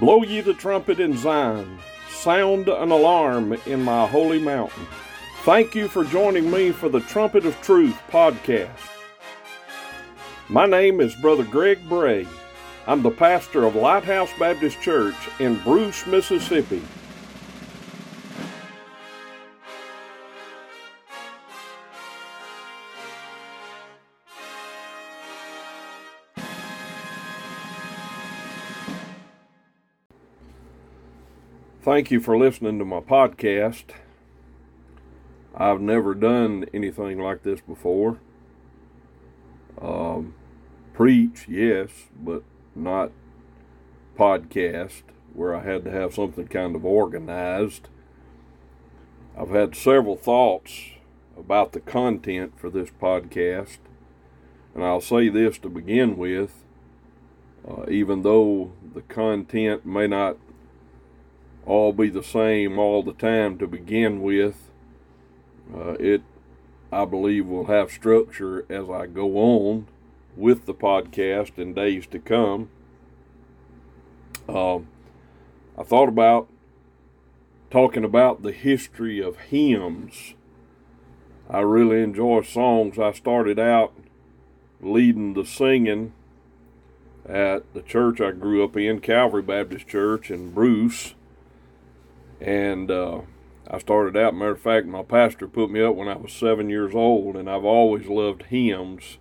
Blow ye the trumpet in Zion, sound an alarm in my holy mountain. Thank you for joining me for the Trumpet of Truth podcast. My name is Brother Greg Bray. I'm the pastor of Lighthouse Baptist Church in Bruce, Mississippi. Thank you for listening to my podcast. I've never done anything like this before. Um, preach, yes, but not podcast where I had to have something kind of organized. I've had several thoughts about the content for this podcast, and I'll say this to begin with. Uh, even though the content may not all be the same all the time to begin with. Uh, it, I believe, will have structure as I go on with the podcast in days to come. Um, I thought about talking about the history of hymns. I really enjoy songs. I started out leading the singing at the church I grew up in, Calvary Baptist Church in Bruce and uh, I started out, matter of fact, my pastor put me up when I was seven years old, and I've always loved hymns.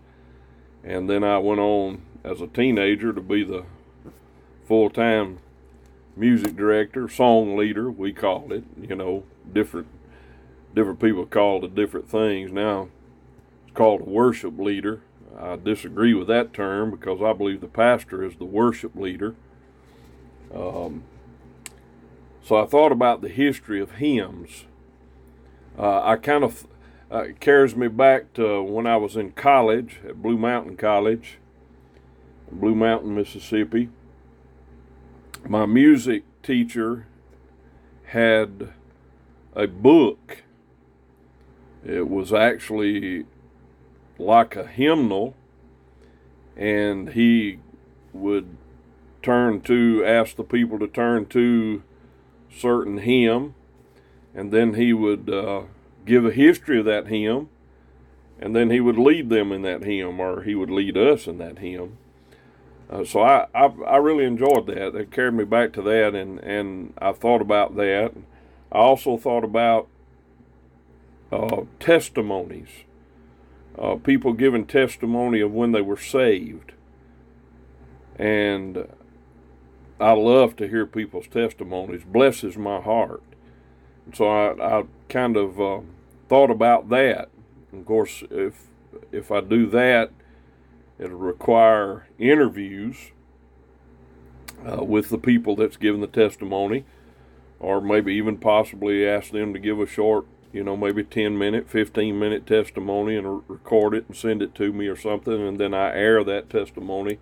And then I went on as a teenager to be the full time music director, song leader, we called it. You know, different different people called it different things. Now it's called a worship leader. I disagree with that term because I believe the pastor is the worship leader. Um, so I thought about the history of hymns. Uh, I kind of uh, carries me back to when I was in college at Blue Mountain College, Blue Mountain, Mississippi. My music teacher had a book. It was actually like a hymnal, and he would turn to, ask the people to turn to certain hymn, and then he would uh, give a history of that hymn, and then he would lead them in that hymn, or he would lead us in that hymn. Uh, so I, I, I really enjoyed that. It carried me back to that, and and I thought about that. I also thought about uh, testimonies, uh, people giving testimony of when they were saved, and I love to hear people's testimonies. Blesses my heart. And so I, I kind of uh, thought about that. And of course, if if I do that, it'll require interviews uh, with the people that's giving the testimony, or maybe even possibly ask them to give a short, you know, maybe 10 minute, 15 minute testimony and record it and send it to me or something, and then I air that testimony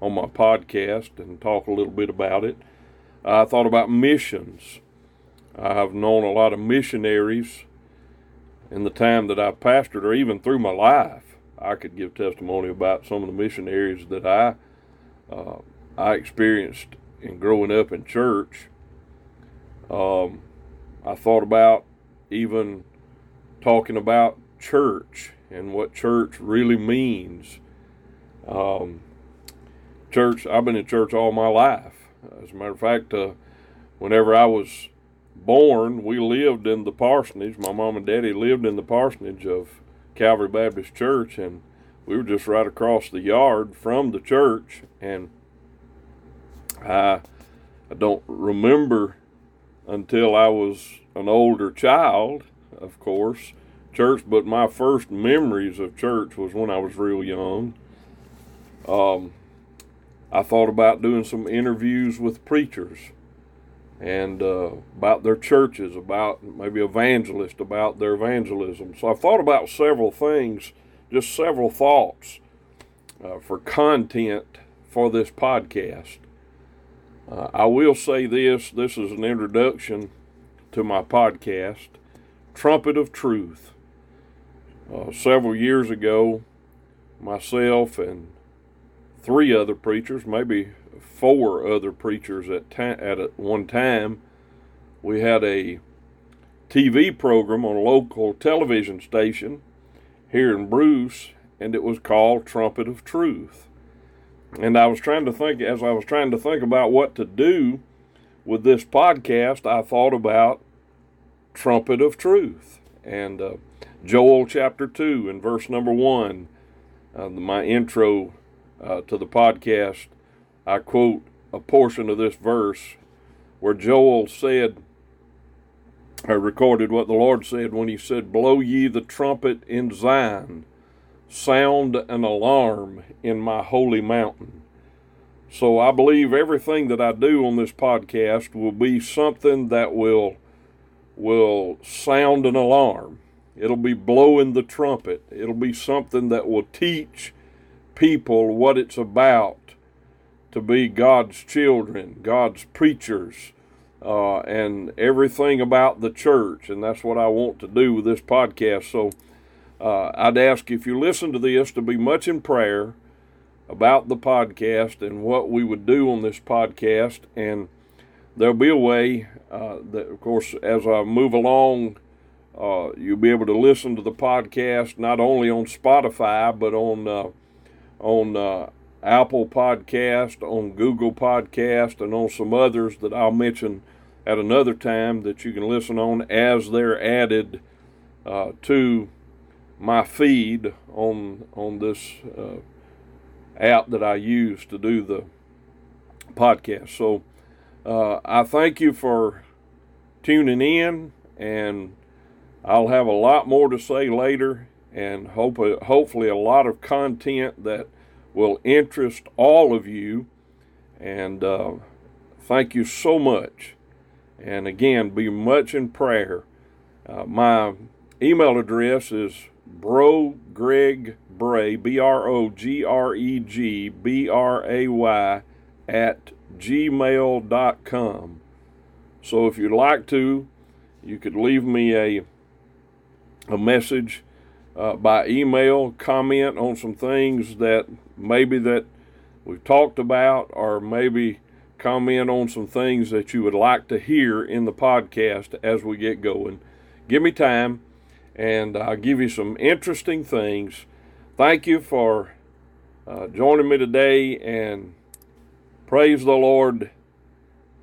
on my podcast and talk a little bit about it. I thought about missions. I've known a lot of missionaries in the time that I've pastored, or even through my life. I could give testimony about some of the missionaries that I uh, I experienced in growing up in church. Um, I thought about even talking about church and what church really means. Um, church. I've been in church all my life. As a matter of fact, uh, whenever I was born, we lived in the parsonage. My mom and daddy lived in the parsonage of Calvary Baptist Church, and we were just right across the yard from the church. And I, I don't remember until I was an older child, of course, church, but my first memories of church was when I was real young. Um, I thought about doing some interviews with preachers and uh, about their churches, about maybe evangelists, about their evangelism. So I thought about several things, just several thoughts uh, for content for this podcast. Uh, I will say this this is an introduction to my podcast, Trumpet of Truth. Uh, several years ago, myself and three other preachers, maybe four other preachers at ta- at one time. We had a TV program on a local television station here in Bruce, and it was called Trumpet of Truth. And I was trying to think, as I was trying to think about what to do with this podcast, I thought about Trumpet of Truth. And uh, Joel chapter 2 and verse number 1, uh, my intro uh, to the podcast, I quote a portion of this verse where Joel said, I recorded what the Lord said when he said, Blow ye the trumpet in Zion, sound an alarm in my holy mountain. So I believe everything that I do on this podcast will be something that will will sound an alarm. It'll be blowing the trumpet. It'll be something that will teach people what it's about to be God's children, God's preachers, uh, and everything about the church. And that's what I want to do with this podcast. So uh, I'd ask if you listen to this to be much in prayer about the podcast and what we would do on this podcast. And there'll be a way uh, that, of course, as I move along, uh, you'll be able to listen to the podcast not only on Spotify but on uh, on uh, Apple Podcast, on Google Podcast, and on some others that I'll mention at another time that you can listen on as they're added uh, to my feed on on this uh, app that I use to do the podcast. So uh, I thank you for tuning in, and I'll have a lot more to say later, and hope hopefully a lot of content that will interest all of you. And uh, thank you so much. And again, be much in prayer. Uh, my email address is bro greg bray b r o g r e g b r a y at gmail.com. So if you'd like to, you could leave me a a message uh, by email, comment on some things that maybe that we've talked about, or maybe comment on some things that you would like to hear in the podcast as we get going. Give me time, and I'll give you some interesting things. Thank you for uh, joining me today, and praise the Lord.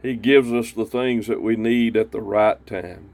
He gives us the things that we need at the right time.